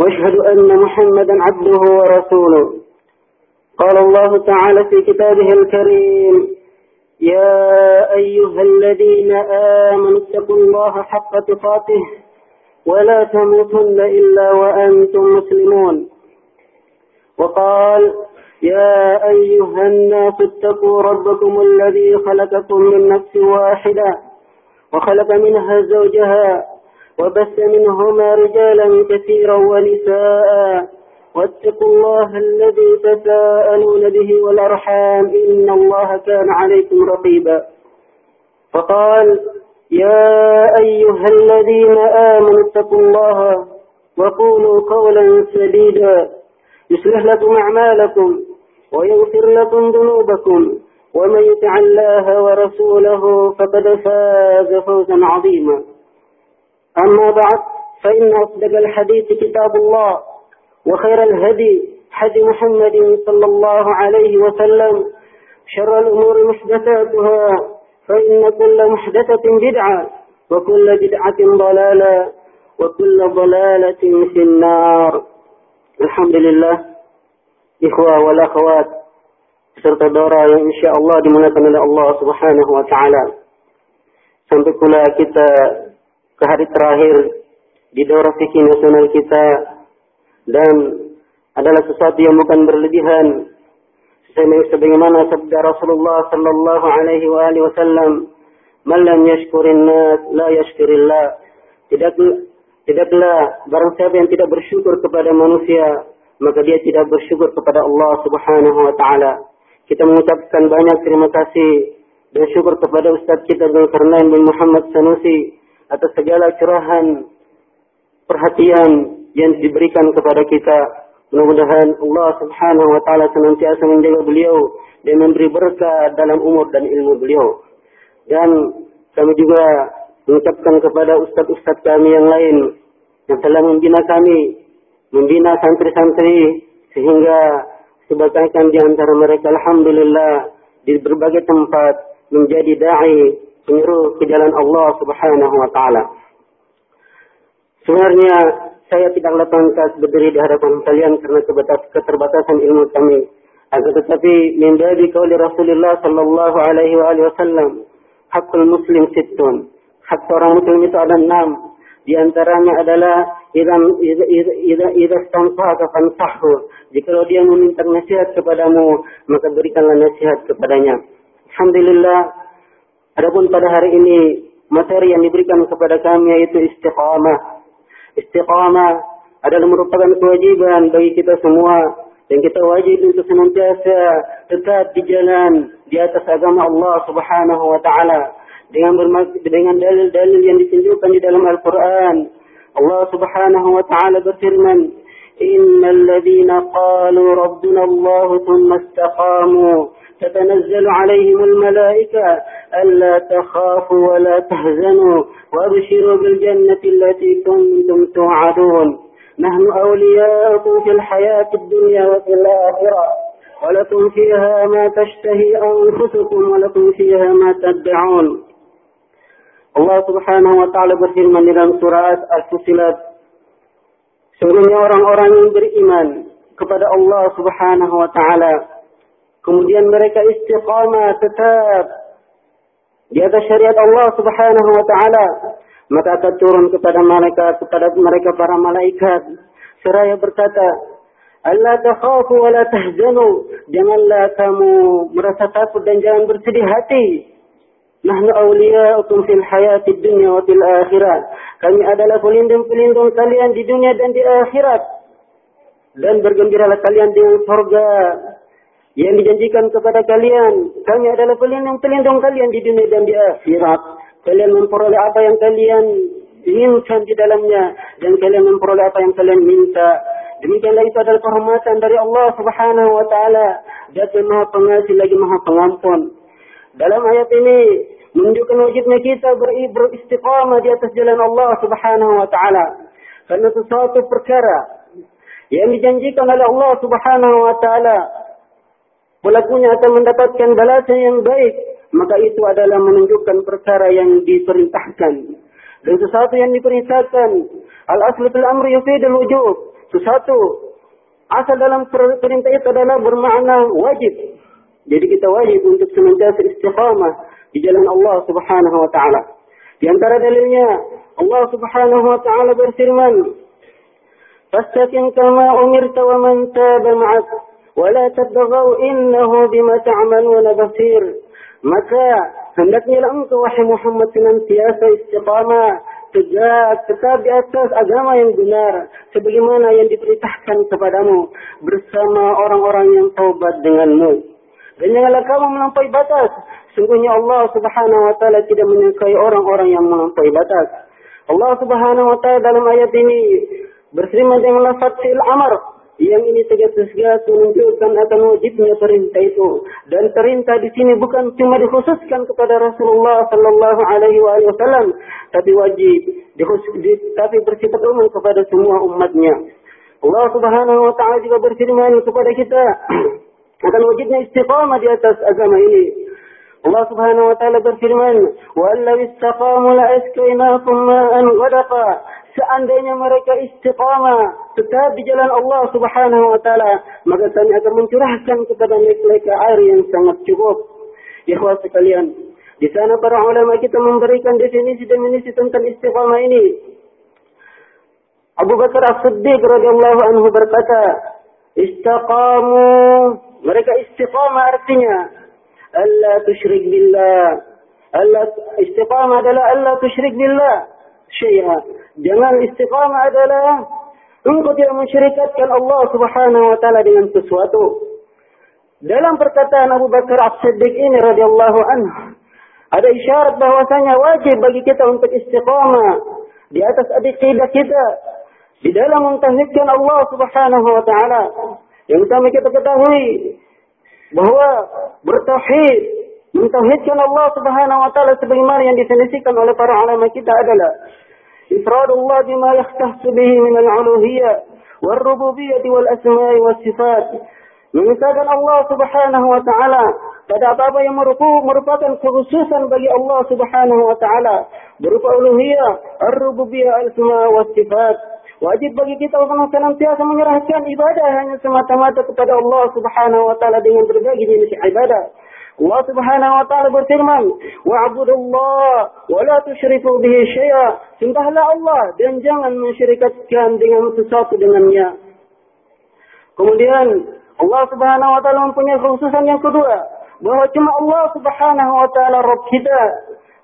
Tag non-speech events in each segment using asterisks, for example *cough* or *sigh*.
واشهد أن محمدا عبده ورسوله. قال الله تعالى في كتابه الكريم يا أيها الذين آمنوا اتقوا الله حق تقاته ولا تموتن إلا وأنتم مسلمون. وقال يا أيها الناس اتقوا ربكم الذي خلقكم من نفس واحدة وخلق منها زوجها وبث منهما رجالا كثيرا ونساء. واتقوا الله الذي تساءلون به والأرحام. إن الله كان عليكم رقيبا. فقال يا أيها الذين آمنوا اتقوا الله وقولوا قولا سديدا. يصلح لكم أعمالكم ويغفر لكم ذنوبكم. ومن يطع الله ورسوله فقد فاز فوزا عظيما. أما بعد فإن أصدق الحديث كتاب الله وخير الهدي هدي محمد صلى الله عليه وسلم شر الأمور محدثاتها فإن كل محدثة بدعة وكل بدعة ضلالة وكل ضلالة في النار الحمد لله إخوة والأخوات serta Dora yang insya Allah dimuliakan Subhanahu wa taala. Sampai pula kita ke hari terakhir di Dora Fikih Nasional kita. Dan adalah sesuatu yang bukan berlebihan. Sebagaimana sabda Rasulullah sallallahu alaihi wa alihi wasallam man lam yashkurin nas la yashkurillah tidak tidaklah barang siapa yang tidak bersyukur kepada manusia maka dia tidak bersyukur kepada Allah Subhanahu wa taala. Kita mengucapkan banyak terima kasih dan syukur kepada Ustaz kita Zulkarnain bin Muhammad Sanusi atas segala curahan perhatian yang diberikan kepada kita. Mudah-mudahan Allah Subhanahu wa taala senantiasa menjaga beliau dan memberi berkah dalam umur dan ilmu beliau. Dan kami juga mengucapkan kepada ustaz-ustaz kami yang lain yang telah membina kami, membina santri-santri sehingga sebagian di antara mereka alhamdulillah di berbagai tempat menjadi dai penyeru ke jalan Allah Subhanahu wa taala. Sebenarnya saya tidak pantas berdiri di hadapan kalian karena keterbatasan ilmu kami. Akan tetapi min babi qauli Rasulullah sallallahu alaihi wasallam, hakul muslim sittun. Hak seorang muslim itu ada enam. Di antaranya adalah idza idza idza istanfaka fansahu. Jika dia meminta nasihat kepadamu, maka berikanlah nasihat kepadanya. Alhamdulillah, adapun pada hari ini materi yang diberikan kepada kami yaitu istiqamah. Istiqamah adalah merupakan kewajiban bagi kita semua dan kita wajib untuk senantiasa tetap di jalan di atas agama Allah Subhanahu wa taala dengan dengan dalil-dalil yang ditunjukkan di dalam Al-Qur'an. Allah Subhanahu wa taala berfirman, "Innal ladzina qalu rabbuna Allah thumma istaqamu تتنزل عليهم الملائكة ألا تخافوا ولا تهزنوا وابشروا بالجنة التي كنتم توعدون. نحن أولياءكم في الحياة الدنيا وفي الآخرة. ولكم فيها ما تشتهي أنفسكم ولكم فيها ما تدعون. Allah subhanahu wa ta'ala berfirman dalam surat Sebenarnya orang-orang yang beriman kepada Allah subhanahu wa ta'ala kemudian mereka istiqamah tetap di atas syariat Allah Subhanahu wa taala maka akan turun kepada mereka kepada mereka para malaikat seraya berkata Allah takhafu wa la tahzanu. Janganlah kamu merasa takut dan jangan bersedih hati Nahnu awliya'ukum fil hayatid dunya wa fil akhirah. Kami adalah pelindung-pelindung kalian di dunia dan di akhirat. Dan bergembiralah kalian dengan surga yang dijanjikan kepada kalian. Kami adalah pelindung-pelindung kalian di dunia dan di akhirat. Kalian memperoleh apa yang kalian inginkan di dalamnya dan kalian memperoleh apa yang kalian minta Demikianlah itu adalah kehormatan dari Allah Subhanahu wa taala. Dan Maha Pengasih lagi Maha Pengampun. Dalam ayat ini menunjukkan wajibnya kita beristiqamah di atas jalan Allah Subhanahu wa taala. Karena sesuatu perkara yang dijanjikan oleh Allah Subhanahu wa taala pelakunya akan mendapatkan balasan yang baik, maka itu adalah menunjukkan perkara yang diperintahkan. Dan sesuatu yang diperintahkan, al-aslu fil amri yufidul wujub. Sesuatu asal dalam perintah itu adalah bermakna wajib. Jadi kita wajib untuk senantiasa istiqamah di jalan Allah Subhanahu wa taala. Di antara dalilnya Allah Subhanahu wa taala berfirman, "Fastaqim kama umirta wa man taba ma'ak wa la tabghaw innahu bima ta'maluna basir." Maka hendaknya engkau wahai Muhammad senantiasa istiqamah tegak tetap di atas agama yang benar sebagaimana yang diperintahkan kepadamu bersama orang-orang yang taubat denganmu. Dan janganlah kamu melampaui batas. Sungguhnya Allah subhanahu wa ta'ala tidak menyukai orang-orang yang melampaui batas. Allah subhanahu wa ta'ala dalam ayat ini berfirman dengan lafaz fi'il amr yang ini tegas-tegas menunjukkan akan wajibnya perintah itu dan perintah di sini bukan cuma dikhususkan kepada Rasulullah sallallahu alaihi wasallam tapi wajib di, tapi bersifat umum kepada semua umatnya Allah Subhanahu wa taala juga berfirman kepada kita *clears throat* akan wajibnya istiqamah di atas agama ini. Allah Subhanahu wa taala berfirman, "Wa law istaqamu la askainakum ma'an ghadaqa." Seandainya mereka istiqamah tetap di jalan Allah Subhanahu wa taala, maka kami akan mencurahkan kepada mereka air yang sangat cukup. Ikhwah sekalian, di sana para ulama kita memberikan definisi-definisi tentang istiqamah ini. Abu Bakar As-Siddiq radhiyallahu anhu berkata, "Istaqamu mereka istiqamah artinya Allah tusyrik billah. Allah istiqamah adalah Allah tusyrik billah syai'a. Jangan istiqamah adalah engkau tidak mensyirikatkan Allah Subhanahu wa taala dengan sesuatu. Dalam perkataan Abu Bakar As-Siddiq ini radhiyallahu anhu ada isyarat bahwasanya wajib bagi kita untuk istiqamah di atas akidah kita di dalam mentauhidkan Allah Subhanahu wa taala yang utama kita ketahui bahwa bertauhid, mentauhidkan Allah Subhanahu wa taala sebagaimana yang didefinisikan oleh para ulama kita adalah ifradullah bima yakhtassu bihi min al-uluhiyyah wal-rububiyyah wal asma'i was sifat. Mengisahkan Allah Subhanahu wa taala pada apa-apa yang merupakan kekhususan bagi Allah Subhanahu wa taala berupa uluhiyah, ar-rububiyyah, al-asma' was sifat. Wajib bagi kita untuk senantiasa menyerahkan ibadah hanya semata-mata kepada Allah Subhanahu wa taala dengan berbagai jenis ibadah. Allah Subhanahu wa taala berfirman, "Wa'budullah wa la tusyriku bihi syai'a." Sembahlah Allah dan jangan mensyirikatkan dengan sesuatu dengannya. Kemudian Allah Subhanahu wa taala mempunyai khususan yang kedua, bahwa cuma Allah Subhanahu wa taala Rabb kita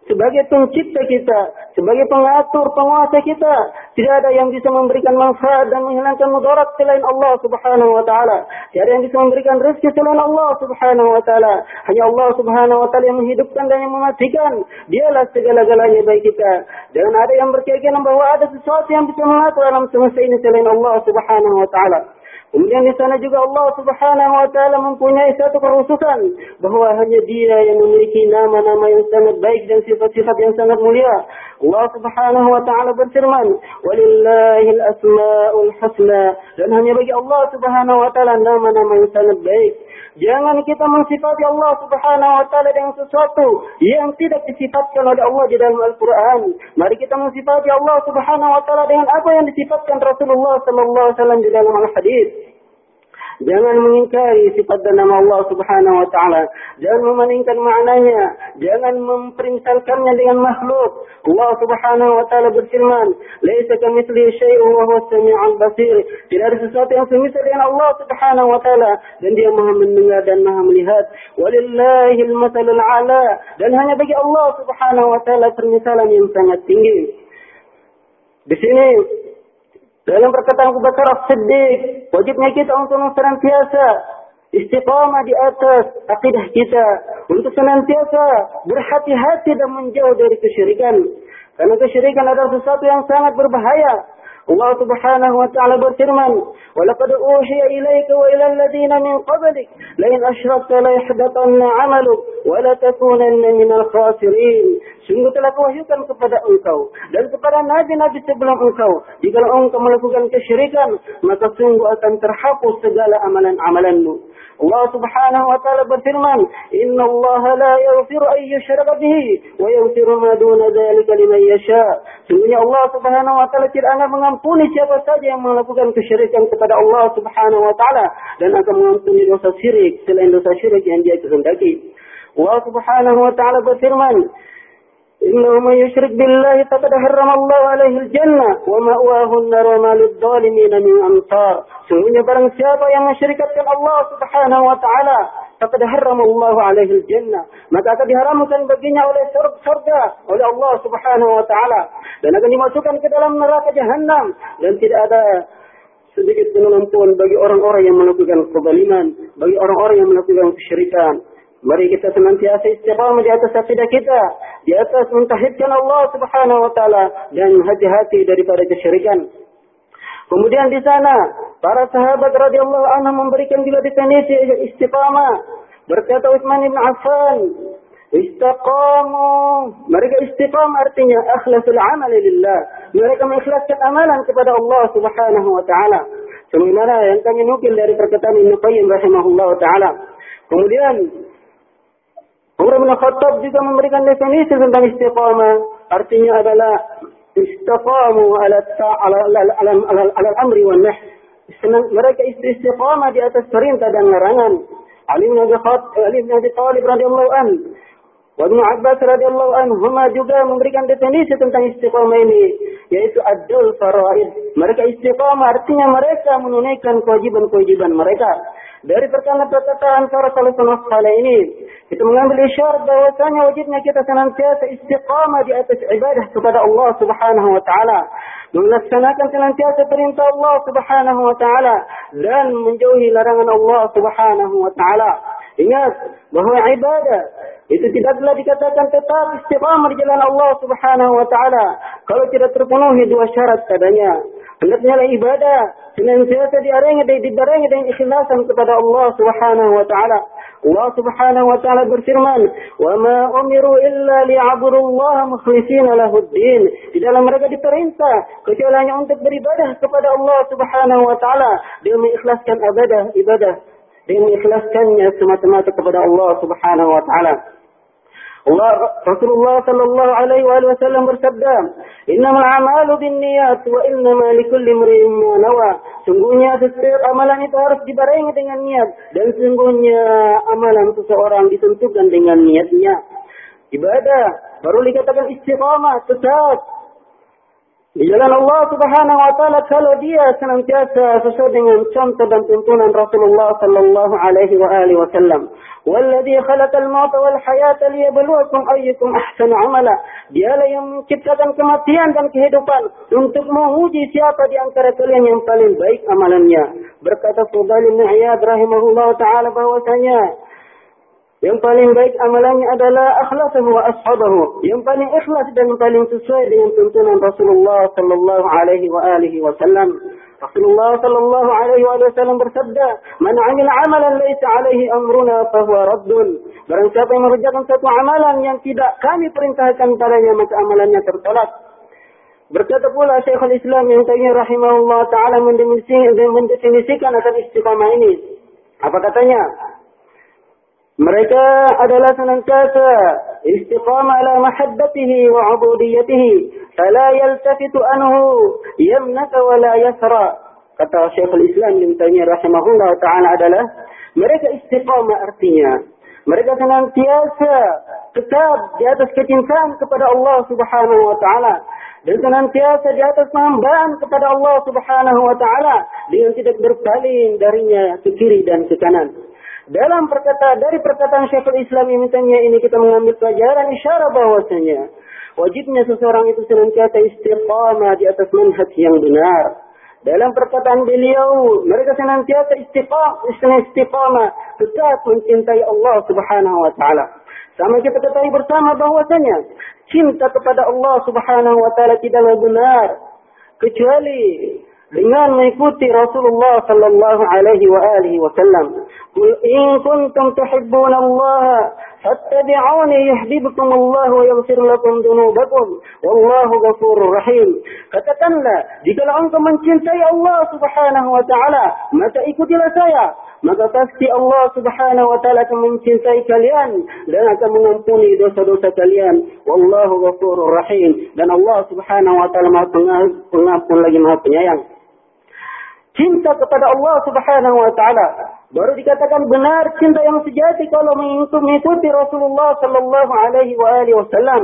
sebagai pencipta kita, sebagai pengatur, penguasa kita. Tidak ada yang bisa memberikan manfaat dan menghilangkan mudarat selain Allah Subhanahu wa taala. Tidak ada yang bisa memberikan rezeki selain Allah Subhanahu wa taala. Hanya Allah Subhanahu wa taala yang menghidupkan dan yang mematikan. Dialah segala-galanya bagi kita. Jangan ada yang berkeyakinan bahwa ada sesuatu yang bisa mengatur alam semesta ini selain Allah Subhanahu wa taala. Kemudian di sana juga Allah Subhanahu wa taala mempunyai satu kerusukan bahwa hanya Dia yang memiliki nama-nama yang sangat baik dan sifat-sifat yang sangat mulia. Allah Subhanahu wa taala berfirman, "Walillahil asmaul husna." Dan hanya bagi Allah Subhanahu wa taala nama-nama yang sangat baik. Jangan kita mensifati Allah Subhanahu wa taala dengan sesuatu yang tidak disifatkan oleh Allah di dalam Al-Qur'an. Mari kita mensifati Allah Subhanahu wa taala dengan apa yang disifatkan Rasulullah sallallahu alaihi wasallam di dalam al-hadis. Jangan mengingkari sifat dan nama Allah Subhanahu wa taala. Jangan memalingkan maknanya, jangan memperinsalkannya dengan makhluk. Allah Subhanahu wa taala berfirman, "Laisa kamitslihi syai'un wa huwas samiul basir." Tidak ada sesuatu yang semisal dengan Allah Subhanahu wa taala dan Dia Maha mendengar dan Maha melihat. Walillahil masalul a'la dan hanya bagi Allah Subhanahu wa taala permisalan yang sangat tinggi. Di sini dalam perkataan Abu Bakar As-Siddiq, wajibnya kita untuk senantiasa istiqamah di atas akidah kita, untuk senantiasa berhati-hati dan menjauh dari kesyirikan. Karena kesyirikan adalah sesuatu yang sangat berbahaya. Allah Subhanahu wa taala berfirman, "Wa laqad uhiya ilaika wa ila alladziina min qablik la in asyrakta la yahbatanna 'amaluk wa la takunanna minal khasirin." Sungguh telah kuwahyukan kepada engkau dan kepada nabi-nabi sebelum engkau, jika engkau melakukan kesyirikan, maka sungguh akan terhapus segala amalan-amalanmu. Allah Subhanahu wa taala berfirman, "Inna Allah la yaghfiru an yushraka bihi wa yaghfiru ma duna dzalika liman yasha." Sungguhnya Allah Subhanahu wa taala tidak akan mengampuni siapa saja yang melakukan kesyirikan kepada Allah Subhanahu wa taala dan akan mengampuni dosa syirik selain dosa syirik yang dia kehendaki. Allah Subhanahu wa taala berfirman, إنه من يشرك بالله فقد حرم الله عليه الجنة ومأواه النار وما للظالمين من أنصار Sungguhnya barang siapa yang mensyirikatkan Allah subhanahu wa ta'ala faqad harrama Allah alaihi jannah maka akan diharamkan baginya oleh surga oleh Allah subhanahu wa ta'ala. Dan akan dimasukkan ke dalam neraka jahanam dan tidak ada sedikit pun bagi orang-orang yang melakukan kezaliman bagi orang-orang yang melakukan kesyirikan. Mari kita senantiasa istiqamah di atas akidah kita, di atas mentahidkan Allah Subhanahu wa taala dan hati-hati daripada kesyirikan. Kemudian di sana para sahabat radhiyallahu anhum memberikan juga definisi istiqamah. Berkata Utsman bin Affan, Istiqamu. Mereka istiqam artinya akhlasul amal lillah. Mereka mengikhlaskan amalan kepada Allah Subhanahu wa taala. Sebagaimana yang kami nukil dari perkataan Ibnu Qayyim rahimahullah taala. Kemudian Umar bin Khattab juga memberikan definisi tentang istiqamah. Artinya adalah istiqamu ala ala ala ala, ala amri wa nahy. Mereka istiqamah di atas perintah dan larangan. Ali bin Abi Khattab, Ali bin Abi Thalib radhiyallahu an Wa Ibnu Abbas radhiyallahu anhuma juga memberikan definisi tentang istiqamah ini, yaitu adul faraid. Mereka istiqamah artinya mereka menunaikan kewajiban-kewajiban mereka. Dari perkataan-perkataan para salafun ini, kita mengambil isyarat bahwasanya wajibnya kita senantiasa istiqamah di atas ibadah kepada Allah Subhanahu wa taala, melaksanakan senantiasa perintah Allah Subhanahu wa taala dan menjauhi larangan Allah Subhanahu wa taala. Ingat bahwa ibadah itu tidaklah dikatakan tetap istiqamah di jalan Allah Subhanahu wa taala kalau tidak terpenuhi dua syarat padanya. Hendaknya ibadah senantiasa diarengi dan dibarengi dengan ikhlasan kepada Allah Subhanahu wa taala. Allah Subhanahu wa taala berfirman, "Wa ma umiru illa liya'budu Allah mukhlishina lahu din." Di dalam mereka diperintah kecuali hanya untuk beribadah kepada Allah Subhanahu wa taala dengan mengikhlaskan ibadah ibadah dengan mengikhlaskannya semata-mata kepada Allah Subhanahu wa taala. Allah Rasulullah sallallahu alaihi wasallam bersabda, "Innamal a'malu binniyat wa innama likulli imrin ma nawa." Sungguhnya setiap amalan itu harus dibarengi dengan niat dan sungguhnya amalan seseorang ditentukan dengan niatnya. Ibadah baru dikatakan istiqamah, tetap jalan Allah Subhanahu wa taala kalau dia senantiasa sesuai dengan contoh dan tuntunan Rasulullah sallallahu alaihi wa alihi wasallam. Walladzi khalaqal mauta wal hayata liyabluwakum ayyukum ahsanu amala. Dialah yang menciptakan kematian dan kehidupan untuk menguji siapa di antara kalian yang paling baik amalannya. Berkata Fudail bin Iyad rahimahullah taala bahwasanya yang paling baik amalannya adalah akhlasuhu wa ashabahu. Yang paling ikhlas dan paling sesuai dengan tuntunan Rasulullah sallallahu alaihi wa alihi wasallam. Rasulullah sallallahu alaihi wa sallam bersabda, "Man 'amila 'amalan laisa 'alaihi amruna fa huwa raddun." Barang siapa yang mengerjakan satu amalan yang tidak kami perintahkan padanya, maka amalannya tertolak. Berkata pula Syekhul Islam yang tanya rahimahullah taala mendefinisikan akan istiqamah ini. Apa katanya? Mereka adalah senantiasa istiqamah ala mahabbatihi wa ubudiyatihi. Fala yaltafitu anhu yamnaka wa la yasra. Kata Syekhul Islam bin Taimiyah rahimahullah ta'ala adalah mereka istiqamah artinya. Mereka senantiasa tetap di atas kecintaan kepada Allah subhanahu wa ta'ala. Dan senantiasa di atas penghambaan kepada Allah subhanahu wa ta'ala. Dengan tidak berpaling darinya ke kiri dan ke kanan. Dalam perkataan dari perkataan Syekhul Islam yang mintanya ini kita mengambil pelajaran isyarat bahwasanya wajibnya seseorang itu senantiasa istiqamah di atas manhaj yang benar. Dalam perkataan beliau, mereka senantiasa istiqamah, istiqamah tetap mencintai Allah Subhanahu wa taala. Sama kita ketahui bersama bahwasanya cinta kepada Allah Subhanahu wa taala tidaklah benar kecuali dengan mengikuti Rasulullah sallallahu alaihi wa alihi wasallam. In kuntum tuhibbuna Allah fattabi'uni yuhibbukum Allah wa yaghfir lakum dhunubakum wallahu ghafurur rahim. Katakanlah, jika engkau mencintai Allah Subhanahu wa taala, maka ikutilah saya maka pasti Allah Subhanahu wa taala akan mencintai kalian dan akan mengampuni dosa-dosa kalian. Wallahu ghafurur rahim. Dan Allah Subhanahu wa taala Maha Pengampun lagi Maha Penyayang. Cinta kepada Allah Subhanahu wa taala baru dikatakan benar cinta yang sejati kalau mengikuti Rasulullah sallallahu alaihi wa wasallam.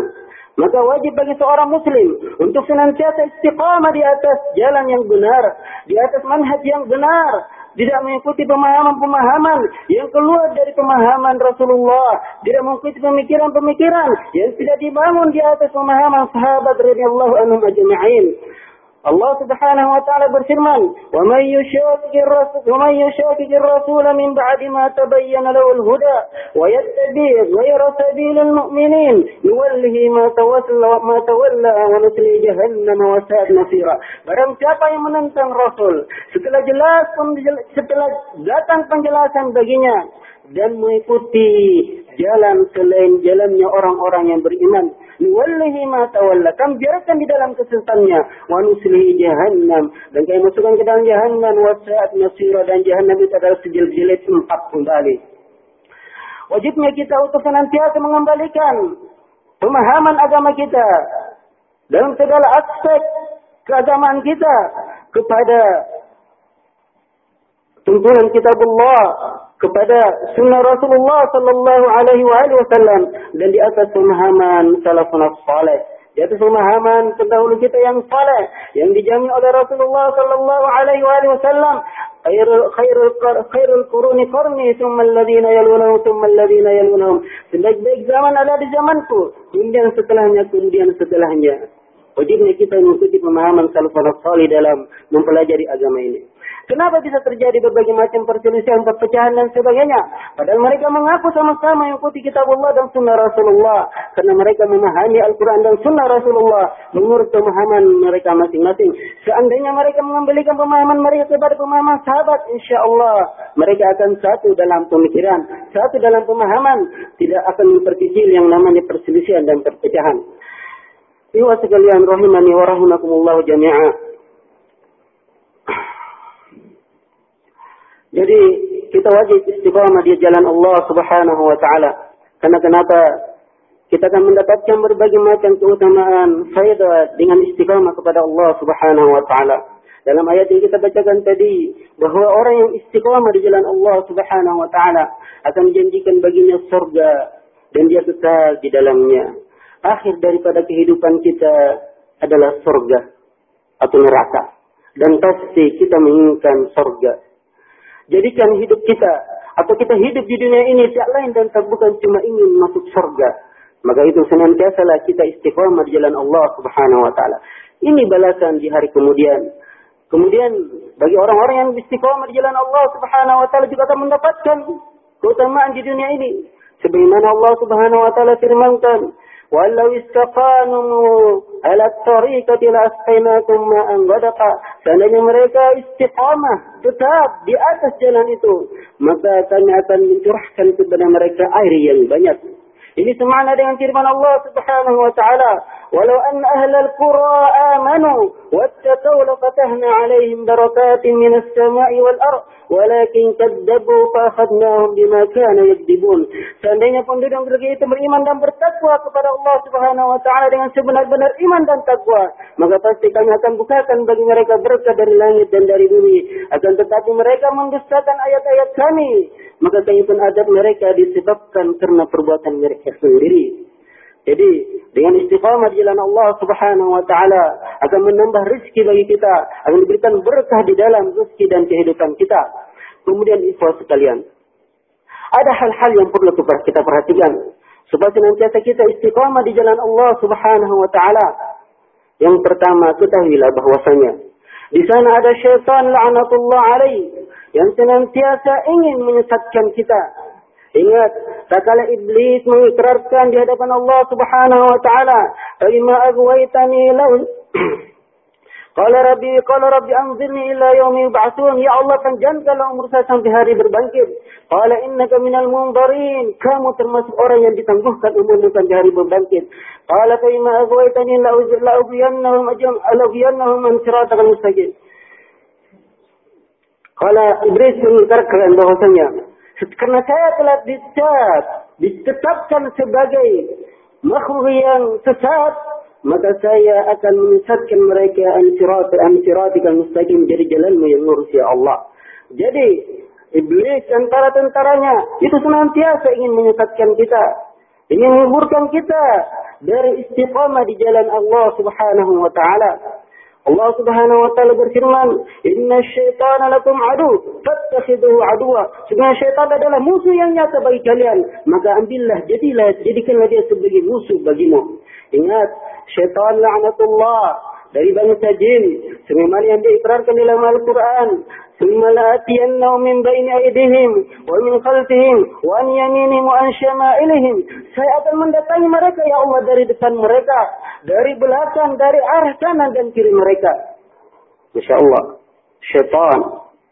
Maka wajib bagi seorang muslim untuk senantiasa istiqamah di atas jalan yang benar, di atas manhaj yang benar, tidak mengikuti pemahaman-pemahaman yang keluar dari pemahaman Rasulullah, tidak mengikuti pemikiran-pemikiran yang tidak dibangun di atas pemahaman sahabat radhiyallahu anhum ajma'in. Allah Subhanahu wa taala berfirman, "Wa may yushaqiqir rasul wa may yushaqiqir rasul min ba'di ma tabayyana lahu al-huda wa yattabi' ghayra sabilil mu'minin nuwallihi ma tawalla wa ma tawalla wa nuslihi jahannam wa sa'at masira." Barang siapa yang menentang Rasul setelah jelas setelah datang penjelasan baginya dan mengikuti jalan selain jalannya orang-orang yang beriman, nuwallihi ma tawalla kam biarkan di dalam kesesatannya wa nuslihi jahannam. Dan kami masukkan ke dalam jahannam. Wa sa'at masira dan jahannam itu adalah sejil-jilid tempat kembali wajibnya kita untuk senantiasa mengembalikan pemahaman agama kita. Dalam segala aspek keagamaan kita kepada tuntunan kitabullah kepada sunnah Rasulullah sallallahu alaihi wasallam dan di atas pemahaman salafun saleh di atas pemahaman pendahulu kita yang saleh yang dijamin oleh Rasulullah sallallahu alaihi wasallam khairul khairul khairul quruni qarni thumma alladhina yalunahum thumma alladhina yalunahum. Sebaik-baik zaman ada di zamanku kemudian setelahnya kemudian setelahnya. Wajibnya kita mengikuti pemahaman salafun salih dalam mempelajari agama ini Kenapa bisa terjadi berbagai macam perselisihan, perpecahan dan sebagainya? Padahal mereka mengaku sama-sama mengikuti kitab Allah dan sunnah Rasulullah. Karena mereka memahami Al-Quran dan sunnah Rasulullah menurut pemahaman mereka masing-masing. Seandainya mereka mengembalikan pemahaman mereka kepada pemahaman sahabat, insya Allah mereka akan satu dalam pemikiran, satu dalam pemahaman, tidak akan memperkecil yang namanya perselisihan dan perpecahan. Iwa sekalian rahimani wa rahimakumullah jami'ah. Jadi kita wajib istiqamah di jalan Allah Subhanahu wa taala. Karena kenapa? Kita akan mendapatkan berbagai macam keutamaan faedah dengan istiqamah kepada Allah Subhanahu wa taala. Dalam ayat yang kita bacakan tadi bahwa orang yang istiqamah di jalan Allah Subhanahu wa taala akan menjanjikan baginya surga dan dia kekal di dalamnya. Akhir daripada kehidupan kita adalah surga atau neraka. Dan pasti kita menginginkan surga. Jadikan hidup kita atau kita hidup di dunia ini tidak lain dan tak bukan cuma ingin masuk surga. Maka itu senantiasalah kita istiqamah di jalan Allah Subhanahu wa taala. Ini balasan di hari kemudian. Kemudian bagi orang-orang yang istiqamah di jalan Allah Subhanahu wa taala juga akan mendapatkan keutamaan di dunia ini. Sebagaimana Allah Subhanahu wa taala firmankan, ولو استقاموا على الطريقة لأسقيناكم ماء غدقا seandainya mereka istiqamah tetap di atas jalan itu maka kami akan mencurahkan kepada mereka air yang banyak ini semana dengan firman Allah Subhanahu wa taala walau an ahlal qura amanu wattaqaw lafatahna alaihim barakatin minas sama'i wal ardh walakin kadzabu fa akhadnahum bima kanu yakdibun. Seandainya penduduk negeri itu beriman dan bertakwa kepada Allah Subhanahu wa taala dengan sebenar-benar iman dan takwa, maka pasti kami akan bukakan bagi mereka berkah dari langit dan dari bumi. Akan tetapi mereka mendustakan ayat-ayat kami, maka kami pun adab mereka disebabkan karena perbuatan mereka sendiri. Jadi dengan istiqamah di jalan Allah Subhanahu wa taala akan menambah rezeki bagi kita, akan diberikan berkah di dalam rezeki dan kehidupan kita. Kemudian ikhwah sekalian, ada hal-hal yang perlu kita perhatikan supaya senantiasa kita istiqamah di jalan Allah Subhanahu wa taala. Yang pertama, ketahuilah bahwasanya di sana ada syaitan la'natullah alaih yang senantiasa ingin menyesatkan kita Ingat, tak kala iblis mengikrarkan di hadapan Allah Subhanahu wa taala, "Bima aghwaytani law Qala Rabbi, qala Rabbi anzirni ila yaumi yub'atsun. Ya Allah panjangkanlah umur saya sampai hari berbangkit. Qala innaka minal mundarin. Kamu termasuk orang yang ditangguhkan umurmu sampai hari berbangkit. Qala fa imma aghwaytani la ubiyannahum ajam la ubiyannahum an siratal mustaqim. Qala Iblis mengungkapkan bahwasanya karena saya telah dicat, ditetapkan sebagai makhluk yang sesat, maka saya akan menyesatkan mereka ansirat ansiratikal mustaqim jadi jalanmu yang lurus ya Allah. Jadi iblis antara tentaranya itu senantiasa ingin menyesatkan kita, ingin menguburkan kita dari istiqamah di jalan Allah Subhanahu wa taala. Allah Subhanahu wa taala berfirman, "Inna syaitana lakum adu, fattakhidhuhu aduwa." Sebenarnya syaitan adalah musuh yang nyata bagi kalian, maka ambillah, jadilah, jadikanlah dia sebagai musuh bagimu. Ingat, syaitan la'natullah dari bangsa jin, sebagaimana yang diikrarkan dalam Al-Qur'an, ثم لآتينهم من بين أيديهم ومن خلفهم وعن يمينهم وعن شمائلهم saya akan mendatangi mereka ya Allah dari depan mereka dari belakang dari arah kanan dan kiri mereka Masya Allah syaitan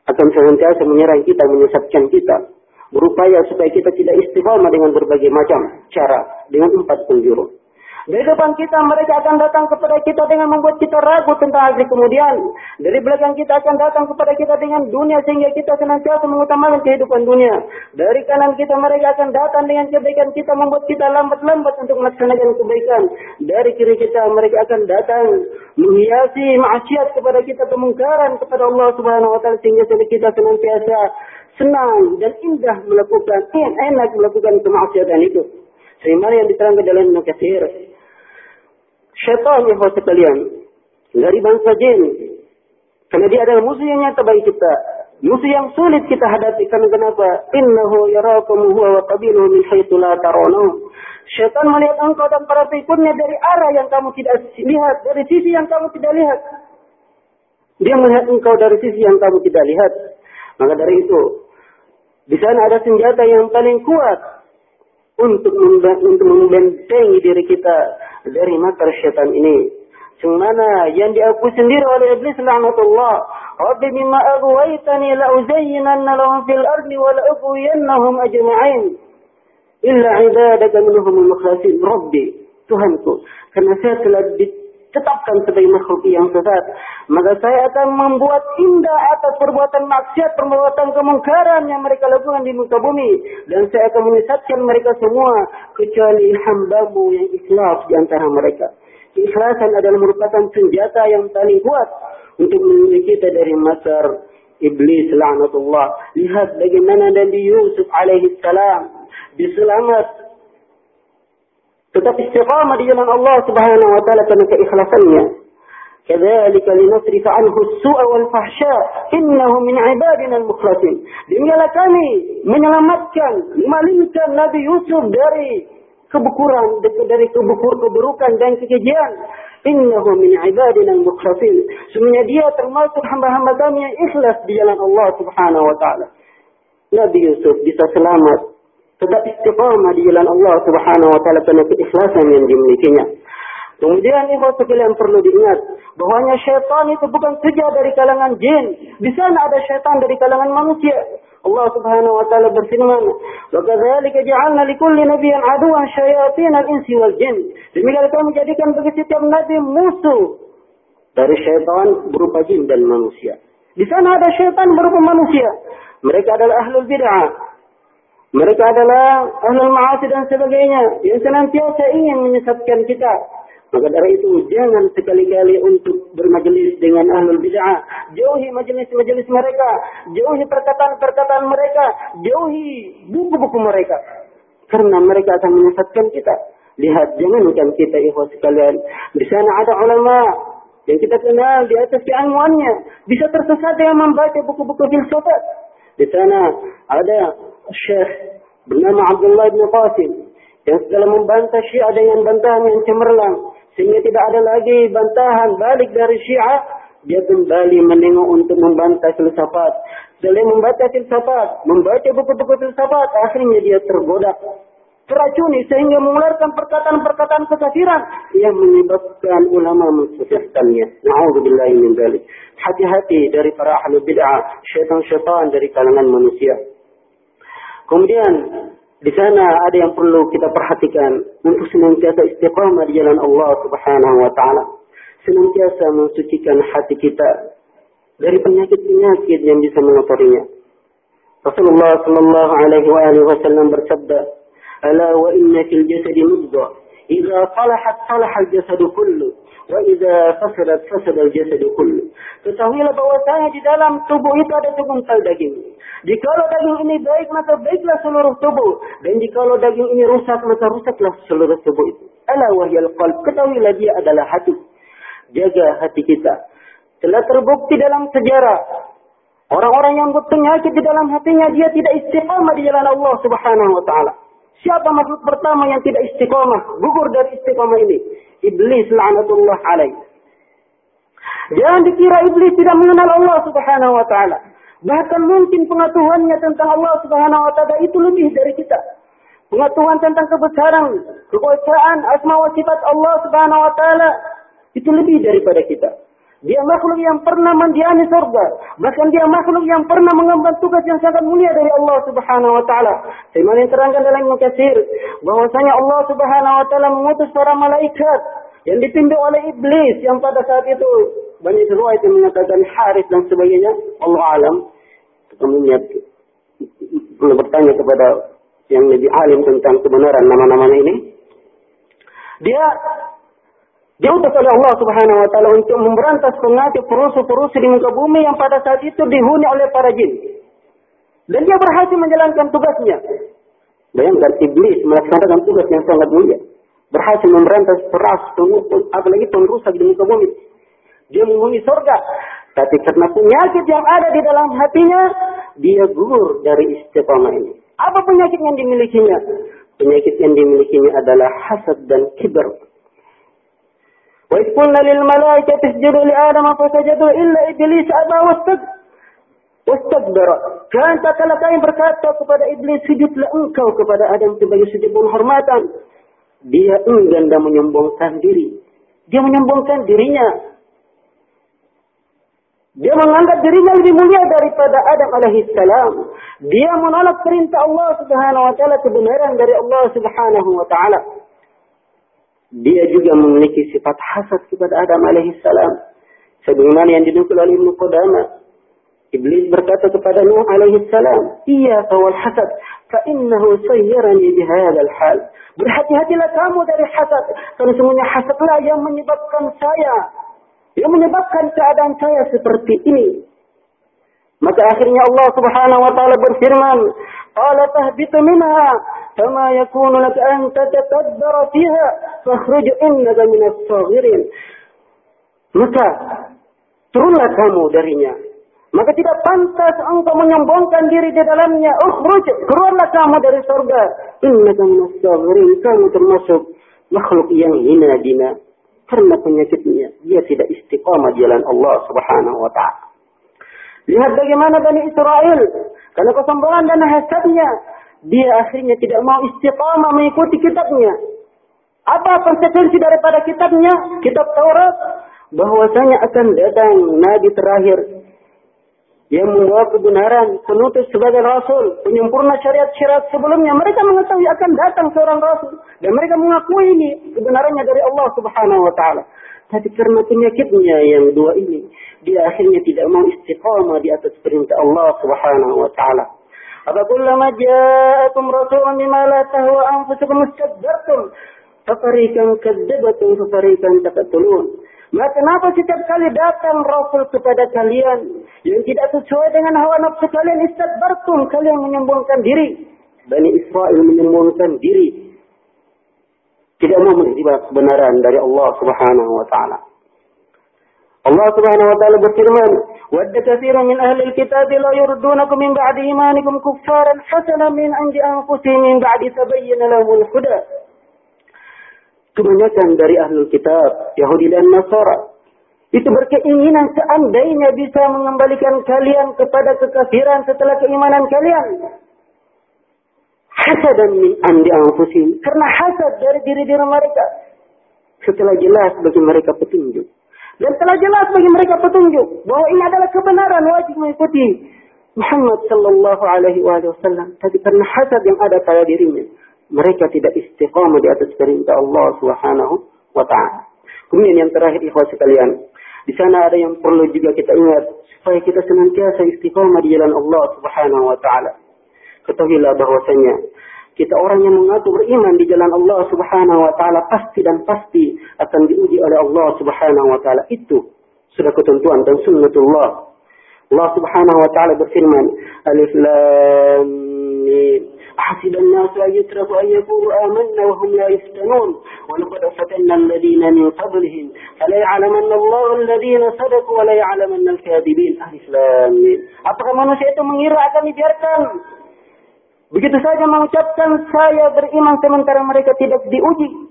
akan senantiasa menyerang kita menyesatkan kita berupaya supaya kita tidak istiqamah dengan berbagai macam cara dengan empat penjuru dari depan kita mereka akan datang kepada kita dengan membuat kita ragu tentang hari kemudian. Dari belakang kita akan datang kepada kita dengan dunia sehingga kita senantiasa mengutamakan kehidupan dunia. Dari kanan kita mereka akan datang dengan kebaikan kita membuat kita lambat-lambat untuk melaksanakan kebaikan. Dari kiri kita mereka akan datang menghiasi maksiat kepada kita kemungkaran kepada Allah Subhanahu wa taala sehingga kita senantiasa senang dan indah melakukan enak melakukan kemaksiatan itu. Sebagaimana yang diterangkan dalam Ibnu syaitan ya sekalian dari bangsa jin. Karena dia adalah musuh yang nyata bagi kita. Musuh yang sulit kita hadapi. Karena kenapa? Innahu yarakum huwa wa qabiluhu min haitsu la tarawnahu. Syaitan melihat engkau dan para pengikutnya dari arah yang kamu tidak lihat dari sisi yang kamu tidak lihat. Dia melihat engkau dari sisi yang kamu tidak lihat. Maka dari itu di sana ada senjata yang paling kuat untuk membentengi diri kita dari makar syaitan ini. Semana yang diakui sendiri oleh iblis laknatullah. Rabbi mimma aghwaytani la uzayyinanna lahum fil ardi wa la ughwiyannahum ajma'in. Illa ibadaka minhum al-mukhlasin. Rabbi, Tuhanku, karena saya telah ditetapkan sebagai makhluk yang sesat, maka saya akan membuat indah atas perbuatan maksiat, perbuatan kemungkaran yang mereka lakukan di muka bumi. Dan saya akan menyesatkan mereka semua, kecuali hambamu yang ikhlas di antara mereka. Keikhlasan adalah merupakan senjata yang paling kuat untuk melindungi kita dari masar iblis laknatullah. Lihat bagaimana Nabi Yusuf alaihi salam diselamat tetap istiqamah di jalan Allah Subhanahu wa taala karena keikhlasannya. كذلك لنصرف عنه السوء والفحشاء إنه من عبادنا المخلصين demikianlah kami menyelamatkan memalingkan Nabi Yusuf dari kebukuran dari kebukur keburukan dan kekejian innahu min ibadina al-mukhlasin semuanya dia termasuk hamba-hamba kami yang ikhlas di jalan Allah Subhanahu wa taala Nabi Yusuf bisa selamat tetap istiqamah di jalan Allah Subhanahu wa taala karena keikhlasan yang dimilikinya. Kemudian ibu sekalian perlu diingat bahwanya syaitan itu bukan saja dari kalangan jin. Di sana ada syaitan dari kalangan manusia. Allah Subhanahu wa taala berfirman, "Wa kadzalika ja'alna likulli nabiyyin aduwan syayatin al-insi wal jin." Demikian kami menjadikan bagi setiap nabi musuh dari syaitan berupa jin dan manusia. Di sana ada syaitan berupa manusia. Mereka adalah ahlul bid'ah, mereka adalah ahlul ma'asi dan sebagainya yang senantiasa ingin menyesatkan kita. Maka dari itu jangan sekali-kali untuk bermajelis dengan ahlul bid'ah. Jauhi majelis-majelis mereka. Jauhi perkataan-perkataan mereka. Jauhi buku-buku mereka. Karena mereka akan menyesatkan kita. Lihat, jangankan kita ikhwas sekalian. Di sana ada ulama yang kita kenal di atas keilmuannya. Bisa tersesat dengan membaca buku-buku filsafat. Di sana ada Syekh bernama Abdullah bin Qasim yang setelah membantah Syiah dengan bantahan yang cemerlang. Sehingga tidak ada lagi bantahan balik dari Syiah. Dia kembali menengok untuk membantah filsafat. Setelah membaca filsafat membaca buku-buku filsafat akhirnya dia tergoda teracuni sehingga mengeluarkan perkataan-perkataan kekafiran yang menyebabkan ulama mensesatkannya. Nauzubillahi min dzalik. Hati-hati dari para ahli bid'ah, syaitan-syaitan dari kalangan manusia. Kemudian di sana ada yang perlu kita perhatikan untuk senantiasa istiqamah di jalan Allah Subhanahu wa taala. Senantiasa mensucikan hati kita dari penyakit-penyakit yang bisa mengotorinya. Rasulullah sallallahu alaihi wasallam bersabda, "Ala wa inna fil jasadi mudghah, idza salahat salaha al-jasadu kullu, wa idza fasadat fasada al-jasadu kullu." Ketahuilah bahwasanya di dalam tubuh itu ada segumpal daging. Jikalau daging ini baik, maka baiklah seluruh tubuh. Dan jikalau daging ini rusak, maka rusaklah seluruh tubuh itu. Ala wahyal qalb. Ketahuilah dia adalah hati. Jaga hati kita. Telah terbukti dalam sejarah. Orang-orang yang berpenyakit di dalam hatinya, dia tidak istiqamah di jalan Allah subhanahu wa ta'ala. Siapa makhluk pertama yang tidak istiqamah? Gugur dari istiqamah ini. Iblis la'anatullah alaih. Jangan dikira iblis tidak mengenal Allah subhanahu wa ta'ala. Bahkan mungkin pengetahuannya tentang Allah Subhanahu wa taala itu lebih dari kita. Pengetahuan tentang kebesaran, kekuasaan, asma wa sifat Allah Subhanahu wa taala itu lebih daripada kita. Dia makhluk yang pernah mendiami surga. Bahkan dia makhluk yang pernah mengemban tugas yang sangat mulia dari Allah subhanahu wa ta'ala. Sebagaimana yang terangkan dalam Mukasir. Bahwasanya Allah subhanahu wa ta'ala mengutus para malaikat. Yang dipimpin oleh iblis. Yang pada saat itu banyak riwayat yang mengatakan Haris dan sebagainya. Allah alam umumnya perlu bertanya kepada yang lebih alim tentang kebenaran nama-nama ini. Dia diutus oleh Allah Subhanahu wa taala untuk memberantas penyakit perusuh-perusuh di muka bumi yang pada saat itu dihuni oleh para jin. Dan dia berhasil menjalankan tugasnya. Bayangkan iblis melaksanakan tugas yang sangat mulia. Berhasil memberantas peras, apalagi perusak di muka bumi. Dia menghuni surga. Tapi karena penyakit yang ada di dalam hatinya, dia gugur dari istiqamah ini. Apa penyakit yang dimilikinya? Penyakit yang dimilikinya adalah hasad dan kibar. Wa qulna lil malaikati isjudu li Adam fasajadu illa iblis aba wastakbara. Kan tatkala kami berkata kepada iblis sujudlah engkau kepada Adam sebagai sujud penghormatan. Dia enggan dan menyombongkan diri. Dia menyombongkan dirinya dia menganggap dirinya lebih mulia daripada Adam alaihissalam. Dia menolak perintah Allah subhanahu wa ta'ala kebenaran dari Allah subhanahu wa ta'ala. Dia juga memiliki sifat hasad kepada Adam alaihissalam. Sebagaimana yang dinukul oleh Ibnu Qudama. Iblis berkata kepada Nuh alaihissalam, Iya kawal hasad, fa'innahu sayyarani bihadal hal. Berhati-hatilah kamu dari hasad, karena semuanya hasadlah yang menyebabkan saya yang menyebabkan keadaan saya seperti ini. Maka akhirnya Allah Subhanahu wa taala berfirman, "Qala tahbitu minha, kama yakunu lak an tatakabbara fiha, fakhruj innaka minas saghirin." Maka turunlah kamu darinya. Maka tidak pantas engkau menyombongkan diri di dalamnya. Ukhruj, keluarlah kamu dari surga. Innaka minas saghirin, kamu termasuk makhluk yang hina dina karena penyakitnya dia tidak istiqamah jalan Allah Subhanahu wa taala. Lihat bagaimana Bani Israel karena kesombongan dan hasadnya dia akhirnya tidak mau istiqamah mengikuti kitabnya. Apa konsekuensi daripada kitabnya? Kitab Taurat bahwasanya akan datang nabi terakhir yang membawa kebenaran, penutup sebagai rasul, penyempurna syariat-syariat sebelumnya. Mereka mengetahui akan datang seorang rasul dan mereka mengakui ini kebenarannya dari Allah Subhanahu wa taala. Tapi karena penyakitnya yang dua ini, dia akhirnya tidak mau istiqamah di atas perintah Allah Subhanahu wa taala. Apabila ja'akum rasulun bima la tahwa anfusukum istakbartum, fafarikan kadzabatum fafarikan taqtulun. Maka kenapa setiap kali datang Rasul kepada kalian yang tidak sesuai dengan hawa nafsu kalian istakbartum kalian menyombongkan diri. Bani Israel menyombongkan diri. Tidak mau menerima kebenaran dari Allah Subhanahu wa taala. Allah Subhanahu wa taala berfirman, "Wadda katsirun min ahli al-kitab la yurdunakum min ba'di imanikum kuffaran hasanan min 'indi anfusihim min ba'di tabayyana lahumul huda." Kebanyakan dari ahlul kitab, Yahudi dan Nasara, itu berkeinginan seandainya bisa mengembalikan kalian kepada kekafiran setelah keimanan kalian. hasadan min andi anfusihim. Karena hasad dari diri-diri mereka. Setelah jelas bagi mereka petunjuk. Dan telah jelas bagi mereka petunjuk bahwa ini adalah kebenaran wajib mengikuti Muhammad sallallahu alaihi wasallam. Tapi karena hasad yang ada pada dirinya, mereka tidak istiqamah di atas perintah Allah Subhanahu wa taala. Kemudian yang terakhir ikhwah sekalian, di sana ada yang perlu juga kita ingat supaya kita senantiasa istiqamah di jalan Allah Subhanahu wa taala. Ketahuilah bahwasanya kita orang yang mengaku beriman di jalan Allah Subhanahu wa taala pasti dan pasti akan diuji oleh Allah Subhanahu wa taala. Itu sudah ketentuan dan sunnatullah. Allah Subhanahu wa taala berfirman, Alif Lam Mim. أحسب الناس أن يتركوا أن يقولوا آمنا وهم لا يفتنون ولقد فتنا الذين من قبلهم فلا يعلمن الله الذين صدقوا ولا يعلمن الكاذبين ألف لام Apakah manusia itu mengira akan dibiarkan Begitu saja mengucapkan saya beriman sementara mereka tidak diuji.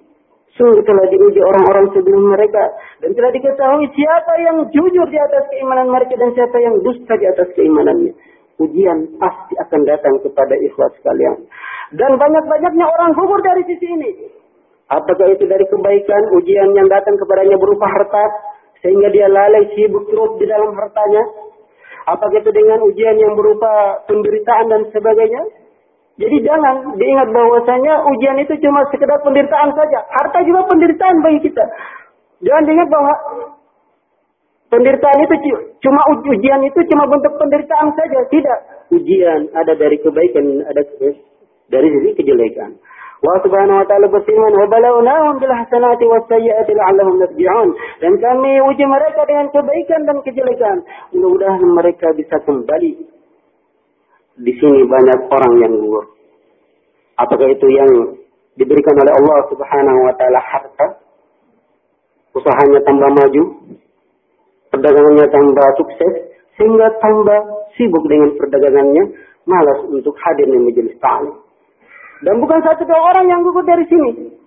Sungguh telah diuji orang-orang sebelum mereka. Dan telah diketahui siapa yang jujur di atas keimanan mereka dan siapa yang dusta di atas keimanannya. Ujian pasti akan datang kepada ikhlas sekalian. Dan banyak-banyaknya orang gugur dari sisi ini. Apakah itu dari kebaikan, ujian yang datang kepadanya berupa harta, sehingga dia lalai sibuk terus di dalam hartanya. Apakah itu dengan ujian yang berupa penderitaan dan sebagainya. Jadi jangan diingat bahwasanya ujian itu cuma sekedar penderitaan saja. Harta juga penderitaan bagi kita. Jangan diingat bahwa penderitaan itu cuma ujian itu cuma bentuk penderitaan saja. Tidak. Ujian ada dari kebaikan, ada dari sisi kejelekan. Wa subhanahu wa ta'ala berfirman, "Wa balawnahum bil hasanati was sayyiati la'allahum yarji'un." Dan kami uji mereka dengan kebaikan dan kejelekan. Mudah-mudahan mereka bisa kembali di sini banyak orang yang gugur. Apakah itu yang diberikan oleh Allah Subhanahu wa taala harta? Usahanya tambah maju, perdagangannya tambah sukses, sehingga tambah sibuk dengan perdagangannya, malas untuk hadir di majelis ta'lim. Dan bukan satu dua orang yang gugur dari sini.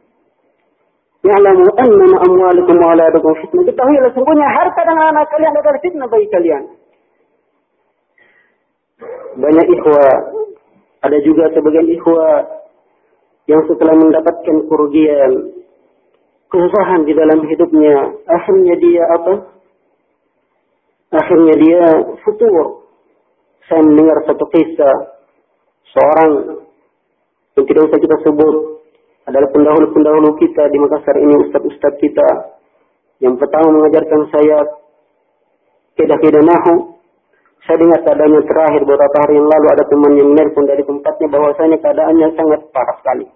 Ya'lamu annama amwalukum wa auladukum fitnah. Ketahuilah sungguhnya harta dan anak kalian adalah fitnah bagi kalian banyak ikhwa, ada juga sebagian ikhwa yang setelah mendapatkan kerugian, kesusahan di dalam hidupnya, akhirnya dia apa? Akhirnya dia futur. Saya mendengar satu kisah seorang yang tidak usah kita sebut adalah pendahulu-pendahulu kita di Makassar ini, ustadz-ustadz kita yang pertama mengajarkan saya kedah-kedah nahu saya dengar keadaannya terakhir beberapa hari yang lalu ada teman yang menelpon dari tempatnya bahwasanya keadaannya sangat parah sekali.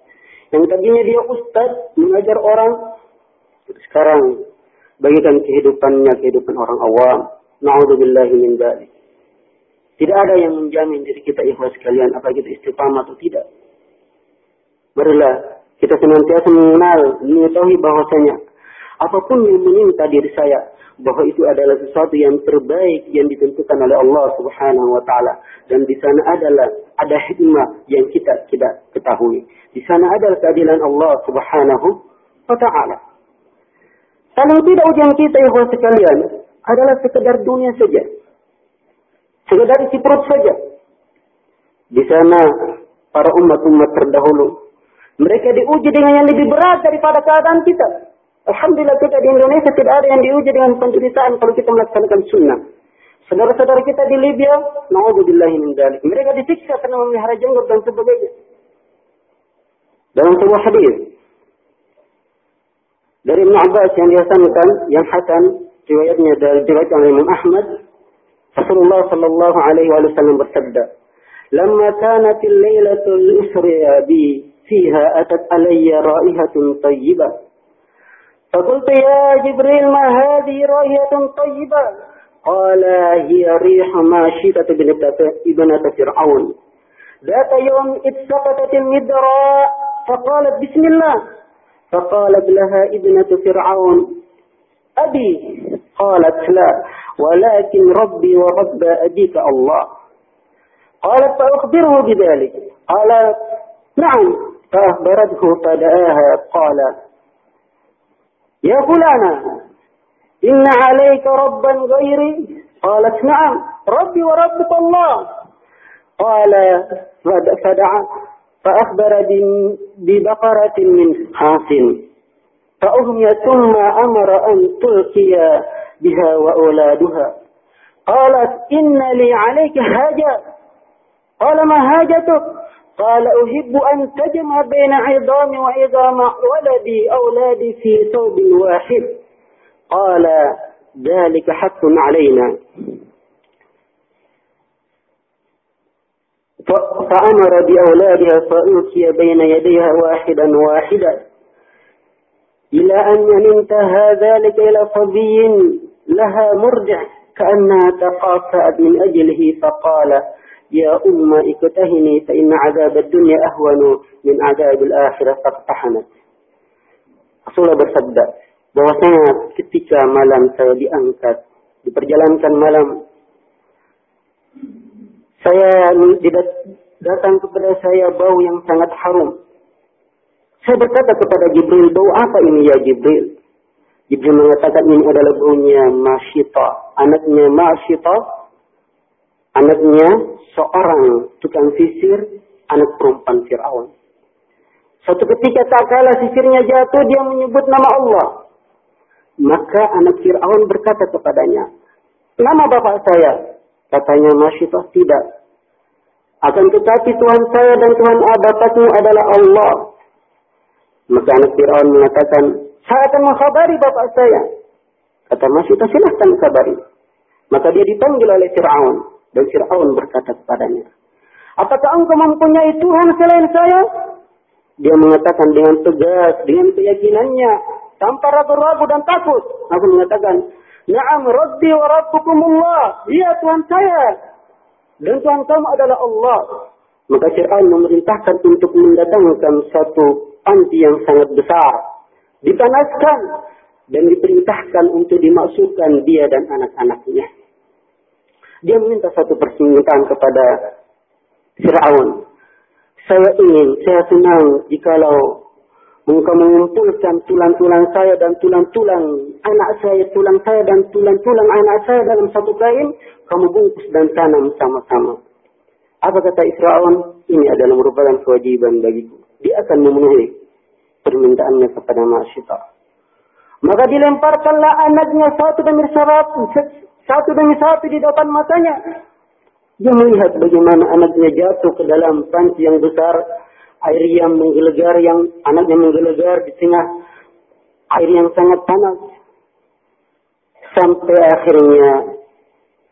Yang tadinya dia ustaz mengajar orang, sekarang bagikan kehidupannya kehidupan orang awam. Na'udzubillahi min dzalik. Tidak ada yang menjamin diri kita ikhlas sekalian apa kita istiqamah atau tidak. Marilah kita senantiasa mengenal, mengetahui bahwasanya apa pun yang menimpa diri saya, bahwa itu adalah sesuatu yang terbaik yang ditentukan oleh Allah Subhanahu wa taala dan di sana adalah ada hikmah yang kita tidak ketahui. Di sana adalah keadilan Allah Subhanahu wa taala. Kalau tidak ujian kita ya sekalian adalah sekedar dunia saja. Sekedar isi perut saja. Di sana para umat-umat terdahulu mereka diuji dengan yang lebih berat daripada keadaan kita. Alhamdulillah kita di Indonesia tidak ada yang diuji dengan penderitaan kalau kita melaksanakan sunnah. Saudara-saudara kita di Libya, na'udzubillahi min dalik. Mereka disiksa karena memelihara jenggot dan sebagainya. Dalam sebuah hadis dari Ibn Abbas yang dihasankan, yang hasan, riwayatnya dari riwayat oleh Imam Ahmad, Rasulullah sallallahu alaihi wasallam bersabda, "Lamma kanat al-lailatul isra bi fiha atat alayya ra'ihatun tayyibah." فقلت يا جبريل ما هذه رؤية طيبة قال هي ريح ماشية ابنة فرعون ذات يوم إذ سقطت المدراء فقالت بسم الله فقالت لها ابنة فرعون أبي قالت لا ولكن ربي ورب أبيك الله. قالت فأخبره بذلك. قال نعم فأخبرته فدعاها قال يا فلانة إن عليك ربا غيري؟ قالت نعم ربي وربك الله. قال فدعا فأخبر ببقرة من حاصل فأهمي ثم أمر أن تلقي بها وأولادها. قالت إن لي عليك حاجة. قال ما حاجتك؟ قال أحب أن تجمع بين عظام وعظام ولدي أولادي في ثوب واحد. قال ذلك حق علينا. فأمر بأولادها فأوتي بين يديها واحدا واحدا. إلى أن انتهى ذلك إلى صبي لها مرجع كأنها تقاطعت من أجله فقال يا أمة اكتهني فإن عذاب الدنيا أهون من عذاب الآخرة فاقتحنت Rasulullah bersabda bahwasanya ketika malam saya diangkat diperjalankan malam saya datang kepada saya bau yang sangat harum saya berkata kepada Jibril bau apa ini ya Jibril Jibril mengatakan ini adalah baunya Masyita anaknya Masyita anaknya seorang tukang sisir anak perempuan Fir'aun. Suatu ketika tak kalah sisirnya jatuh, dia menyebut nama Allah. Maka anak Fir'aun berkata kepadanya, Nama bapak saya? Katanya Masyitah tidak. Akan tetapi Tuhan saya dan Tuhan bapakmu adalah Allah. Maka anak Fir'aun mengatakan, saya akan mengkhabari bapak saya. Kata Masyitah, silahkan kabari. Maka dia dipanggil oleh Fir'aun. Dan Fir'aun berkata kepadanya, Apakah engkau mempunyai Tuhan selain saya? Dia mengatakan dengan tegas, dengan keyakinannya, tanpa ragu-ragu dan takut. Aku mengatakan, Naam Rabbi wa Rabbukumullah. Iya Tuhan saya. Dan Tuhan kamu adalah Allah. Maka Fir'aun memerintahkan untuk mendatangkan satu panti yang sangat besar. Dipanaskan dan diperintahkan untuk dimasukkan dia dan anak-anaknya. Dia meminta satu permintaan kepada Fir'aun. Saya ingin, saya senang jikalau engkau mengumpulkan tulang-tulang saya dan tulang-tulang anak saya, tulang saya dan tulang-tulang anak saya dalam satu kain, kamu bungkus dan tanam sama-sama. Apa kata Fir'aun? Ini adalah merupakan kewajiban bagiku. Dia akan memenuhi permintaannya kepada Masyita. Maka dilemparkanlah anaknya satu demi satu, satu demi satu di depan matanya. Dia melihat bagaimana anaknya jatuh ke dalam panci yang besar, air yang menggelegar, yang anaknya menggelegar di tengah air yang sangat panas. Sampai akhirnya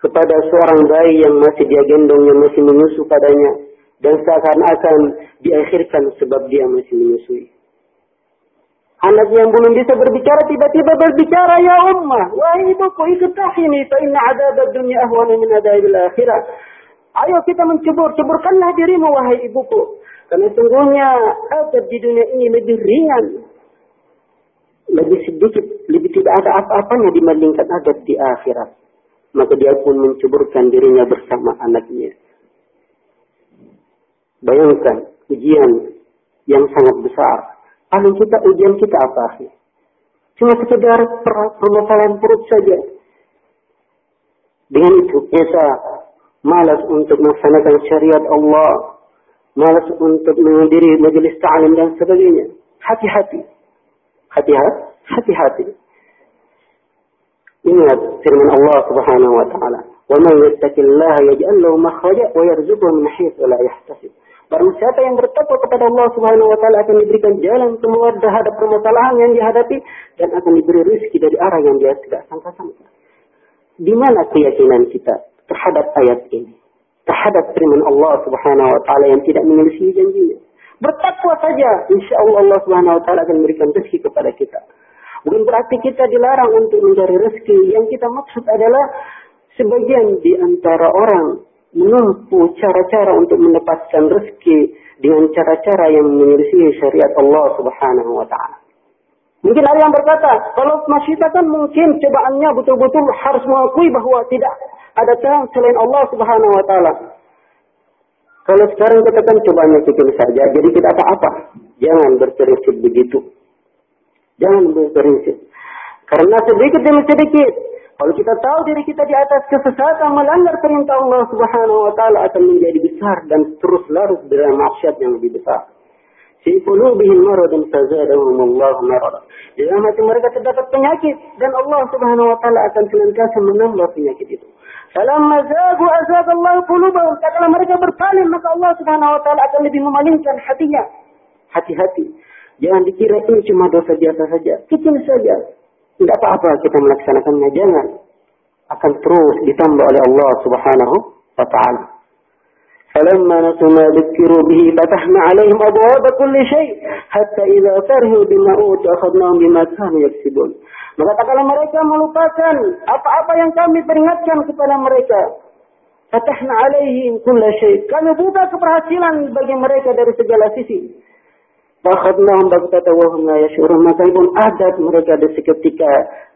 kepada seorang bayi yang masih dia gendong, yang masih menyusu padanya. Dan seakan-akan diakhirkan sebab dia masih menyusui. Anak yang belum bisa berbicara tiba-tiba berbicara ya ummah. Wahai ibuku ikutahini fa inna adab dunya ahwana min adabil akhirah. Ayo kita mencebur, ceburkanlah dirimu wahai ibuku. Karena sungguhnya adab di dunia ini lebih ringan. Lebih sedikit, lebih tidak ada apa-apanya dibandingkan adab di akhirat. Maka dia pun menceburkan dirinya bersama anaknya. Bayangkan ujian yang sangat besar Paling kita ujian kita apa sih? Cuma sekedar permasalahan perut saja. Dengan itu kita malas untuk melaksanakan syariat Allah, malas untuk menghadiri majelis ta'lim dan sebagainya. Hati-hati. Hati-hati. Hati-hati. Ingat firman Allah Subhanahu wa taala, "Wa man yattaqillaha yaj'al lahu makhraja wa yarzuqhu min haythu la yahtasib." Barang siapa yang bertakwa kepada Allah Subhanahu wa taala akan diberikan jalan keluar terhadap permasalahan yang dihadapi dan akan diberi rezeki dari arah yang dia tidak sangka-sangka. Di mana keyakinan kita terhadap ayat ini? Terhadap firman Allah Subhanahu wa taala yang tidak menyelisih janjinya. Bertakwa saja, insya Allah Allah Subhanahu wa taala akan memberikan rezeki kepada kita. Bukan berarti kita dilarang untuk mencari rezeki. Yang kita maksud adalah sebagian di antara orang menempuh cara-cara untuk mendapatkan rezeki dengan cara-cara yang menyelisih syariat Allah Subhanahu wa taala. Mungkin ada yang berkata, kalau masyarakat kan mungkin cobaannya betul-betul harus mengakui bahwa tidak ada Tuhan selain Allah Subhanahu wa taala. Kalau sekarang katakan cobaannya kecil saja, jadi tidak apa-apa. Jangan berprinsip begitu. Jangan berprinsip. Karena sedikit demi sedikit Kalau kita tahu diri kita di atas kesesatan melanggar perintah Allah Subhanahu wa taala akan menjadi besar dan terus larut dalam maksiat yang lebih besar. Fi qulubihim maradun fazadahum Allah marada. Di dalam hati mereka terdapat penyakit dan Allah Subhanahu wa taala akan senantiasa menambah penyakit itu. Falamma zagu azab Allah qulubahum. Tatkala mereka berpaling maka Allah Subhanahu wa taala akan lebih memalingkan hatinya. Hati-hati. Jangan dikira ini cuma dosa biasa saja. Kecil saja. Tidak apa-apa kita melaksanakannya. Jangan. Akan terus ditambah oleh Allah subhanahu wa ta'ala. فلما نسوا ما ذكروا به فتحنا عليهم أبواب كل شيء حتى إذا فرحوا بما أوتوا أخذناهم بما كانوا يكسبون maka tak kala mereka melupakan apa-apa yang kami peringatkan kepada mereka fatahna alaihim kulla syai kami buka keberhasilan bagi mereka dari segala sisi Fakhadnahum baghtata wa hum la yashurun. Maka pun adat mereka di seketika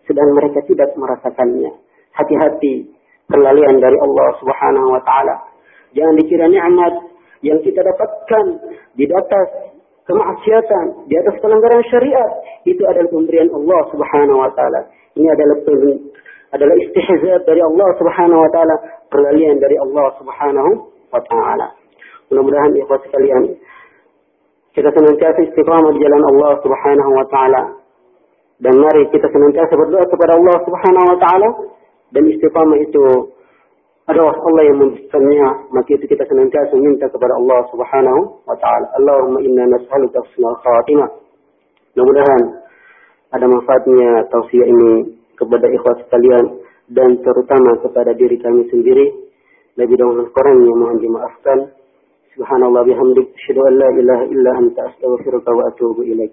sedang mereka tidak merasakannya. Hati-hati kelalaian dari Allah Subhanahu wa taala. Jangan dikira nikmat yang kita dapatkan di atas kemaksiatan, di atas pelanggaran syariat, itu adalah pemberian Allah Subhanahu wa taala. Ini adalah adalah istihza dari Allah Subhanahu wa taala, perlalian dari Allah Subhanahu wa taala. Mudah-mudahan ikhwas sekalian, kita senantiasa istiqamah di jalan Allah Subhanahu wa taala. Dan mari kita senantiasa berdoa kepada Allah Subhanahu wa taala dan istiqamah itu adalah Allah yang memberikannya, maka itu kita senantiasa minta kepada Allah Subhanahu wa taala. Allahumma inna nas'aluka husnal khatimah. Mudah-mudahan ada manfaatnya tausiah ini kepada ikhwas sekalian dan terutama kepada diri kami sendiri. Lebih dahulu kurangnya mohon dimaafkan. سبحان الله بحمدك أشهد أن لا إله إلا أنت أستغفرك وأتوب إليك.